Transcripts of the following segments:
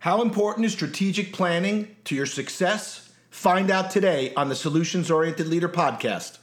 How important is strategic planning to your success? Find out today on the Solutions Oriented Leader podcast.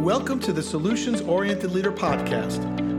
Welcome to the Solutions Oriented Leader podcast.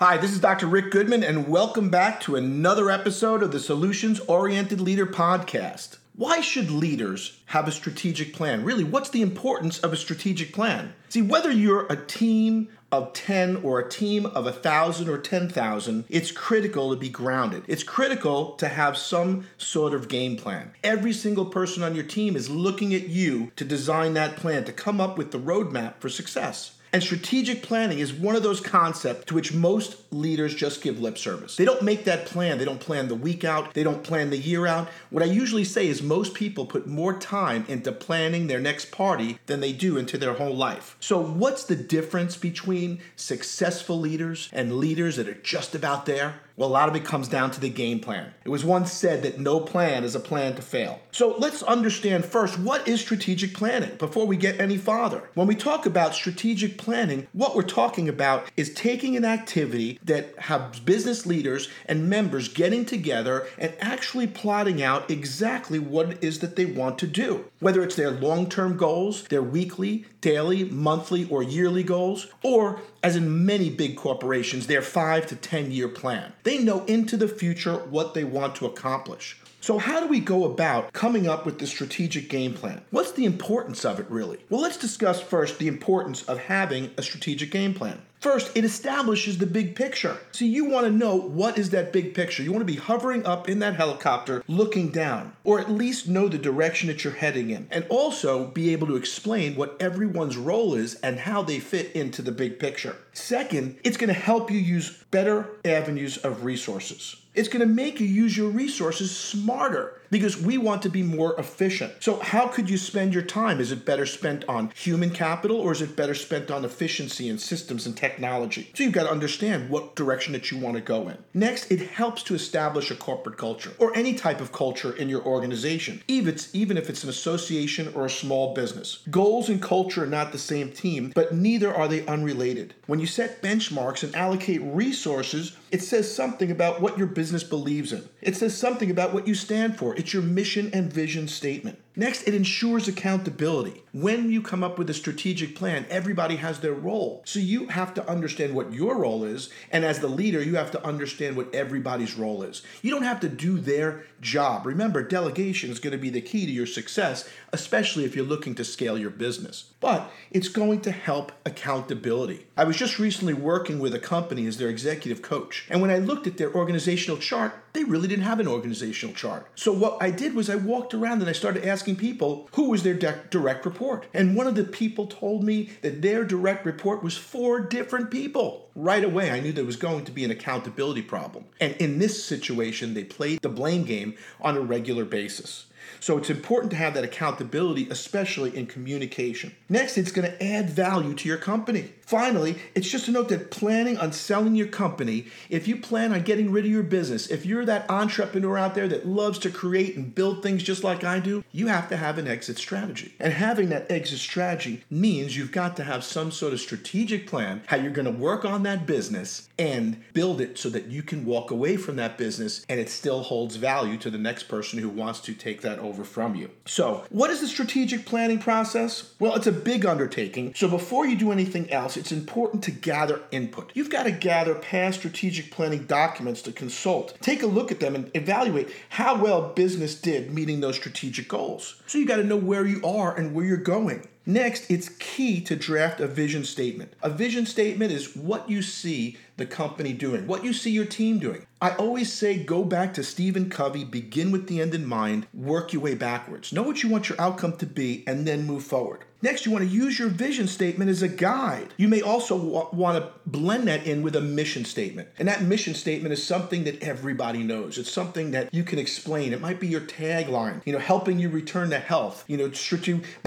Hi, this is Dr. Rick Goodman, and welcome back to another episode of the Solutions Oriented Leader Podcast. Why should leaders have a strategic plan? Really, what's the importance of a strategic plan? See, whether you're a team of 10 or a team of 1,000 or 10,000, it's critical to be grounded. It's critical to have some sort of game plan. Every single person on your team is looking at you to design that plan, to come up with the roadmap for success. And strategic planning is one of those concepts to which most leaders just give lip service. They don't make that plan. They don't plan the week out. They don't plan the year out. What I usually say is most people put more time into planning their next party than they do into their whole life. So, what's the difference between successful leaders and leaders that are just about there? Well, a lot of it comes down to the game plan. It was once said that no plan is a plan to fail. So let's understand first what is strategic planning before we get any farther. When we talk about strategic planning, what we're talking about is taking an activity that have business leaders and members getting together and actually plotting out exactly what it is that they want to do. Whether it's their long term goals, their weekly, daily, monthly, or yearly goals, or as in many big corporations, their five to 10 year plan. They know into the future what they want to accomplish. So, how do we go about coming up with the strategic game plan? What's the importance of it, really? Well, let's discuss first the importance of having a strategic game plan. First, it establishes the big picture. So you want to know what is that big picture. You want to be hovering up in that helicopter looking down, or at least know the direction that you're heading in, and also be able to explain what everyone's role is and how they fit into the big picture. Second, it's going to help you use better avenues of resources. It's going to make you use your resources smarter because we want to be more efficient. So, how could you spend your time? Is it better spent on human capital or is it better spent on efficiency and systems and technology? So, you've got to understand what direction that you want to go in. Next, it helps to establish a corporate culture or any type of culture in your organization, even, if it's an association or a small business. Goals and culture are not the same team, but neither are they unrelated. When you set benchmarks and allocate resources, it says something about what your business believes in. It says something about what you stand for. It's your mission and vision statement. Next, it ensures accountability. When you come up with a strategic plan, everybody has their role. So you have to understand what your role is, and as the leader, you have to understand what everybody's role is. You don't have to do their job. Remember, delegation is going to be the key to your success, especially if you're looking to scale your business. But it's going to help accountability. I was just recently working with a company as their executive coach, and when I looked at their organizational chart, they really didn't have an organizational chart. So what I did was I walked around and I started asking people who was their de- direct report. And one of the people told me that their direct report was four different people. Right away, I knew there was going to be an accountability problem. And in this situation, they played the blame game on a regular basis. So it's important to have that accountability, especially in communication. Next, it's going to add value to your company. Finally, it's just a note that planning on selling your company, if you plan on getting rid of your business, if you're that entrepreneur out there that loves to create and build things just like I do, you have to have an exit strategy. And having that exit strategy means you've got to have some sort of strategic plan how you're going to work on that business and build it so that you can walk away from that business and it still holds value to the next person who wants to take that over from you. So, what is the strategic planning process? Well, it's a big undertaking. So, before you do anything else, it's important to gather input. You've got to gather past strategic planning documents to consult. Take a look at them and evaluate how well business did meeting those strategic goals. So, you got to know where you are and where you're going. Next, it's key to draft a vision statement. A vision statement is what you see the company doing, what you see your team doing. I always say go back to Stephen Covey, begin with the end in mind, work your way backwards. Know what you want your outcome to be, and then move forward. Next, you want to use your vision statement as a guide. You may also w- want to blend that in with a mission statement. And that mission statement is something that everybody knows. It's something that you can explain. It might be your tagline, you know, helping you return to health. You know,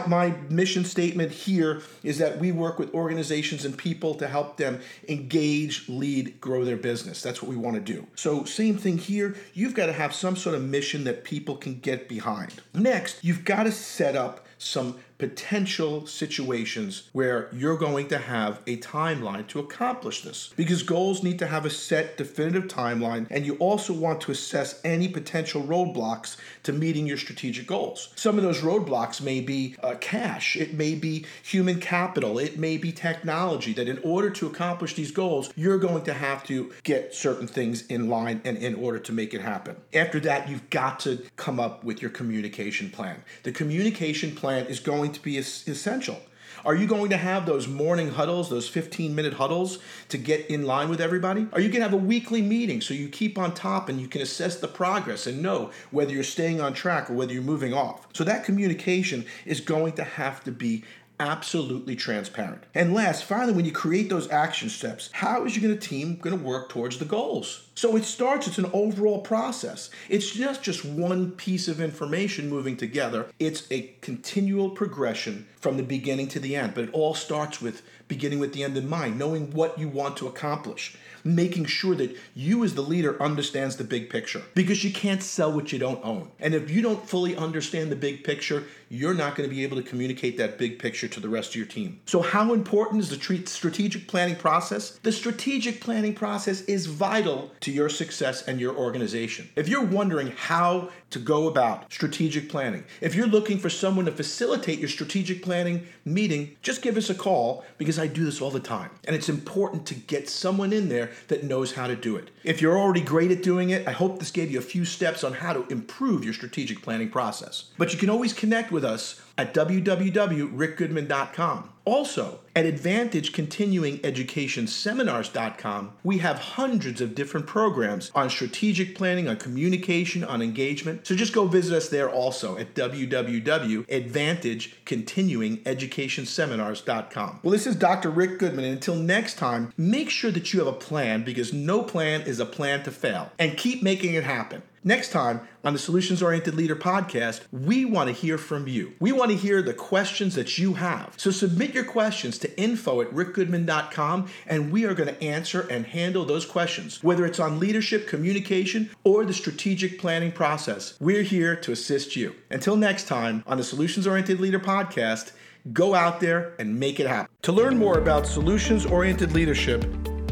my mission statement here is that we work with organizations and people to help them engage, lead, grow their business. That's what we want to do. So, same thing here. You've got to have some sort of mission that people can get behind. Next, you've got to set up some potential situations where you're going to have a timeline to accomplish this. Because goals need to have a set definitive timeline, and you also want to assess any potential roadblocks to meeting your strategic goals. Some of those roadblocks may be uh, cash, it may be human capital, it may be technology, that in order to accomplish these goals, you're going to have to get certain things in line and in order to make it happen. After that, you've got to come up with your communication plan. The communication plan is going to be essential. Are you going to have those morning huddles, those 15 minute huddles to get in line with everybody? Are you going to have a weekly meeting so you keep on top and you can assess the progress and know whether you're staying on track or whether you're moving off? So that communication is going to have to be absolutely transparent. And last, finally, when you create those action steps, how is your team going to work towards the goals? So it starts, it's an overall process. It's just just one piece of information moving together. It's a continual progression from the beginning to the end, but it all starts with beginning with the end in mind, knowing what you want to accomplish, making sure that you as the leader understands the big picture because you can't sell what you don't own. And if you don't fully understand the big picture, you're not going to be able to communicate that big picture to the rest of your team. So how important is the strategic planning process? The strategic planning process is vital to your success and your organization. If you're wondering how to go about strategic planning, if you're looking for someone to facilitate your strategic planning meeting, just give us a call because I do this all the time. And it's important to get someone in there that knows how to do it. If you're already great at doing it, I hope this gave you a few steps on how to improve your strategic planning process. But you can always connect with us at www.rickgoodman.com. Also, at Advantage Continuing Education Seminars.com, we have hundreds of different programs on strategic planning, on communication, on engagement. So just go visit us there also at www.advantagecontinuingeducationseminars.com. Well, this is Dr. Rick Goodman, and until next time, make sure that you have a plan because no plan is a plan to fail, and keep making it happen. Next time on the Solutions Oriented Leader podcast, we want to hear from you. We want to hear the questions that you have. So submit your questions to info at rickgoodman.com and we are going to answer and handle those questions, whether it's on leadership, communication, or the strategic planning process. We're here to assist you. Until next time on the Solutions Oriented Leader podcast, go out there and make it happen. To learn more about solutions oriented leadership,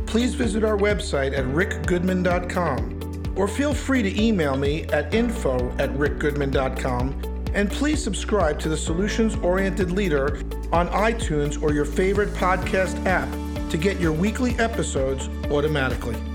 please visit our website at rickgoodman.com or feel free to email me at info at rickgoodman.com. And please subscribe to the Solutions Oriented Leader on iTunes or your favorite podcast app to get your weekly episodes automatically.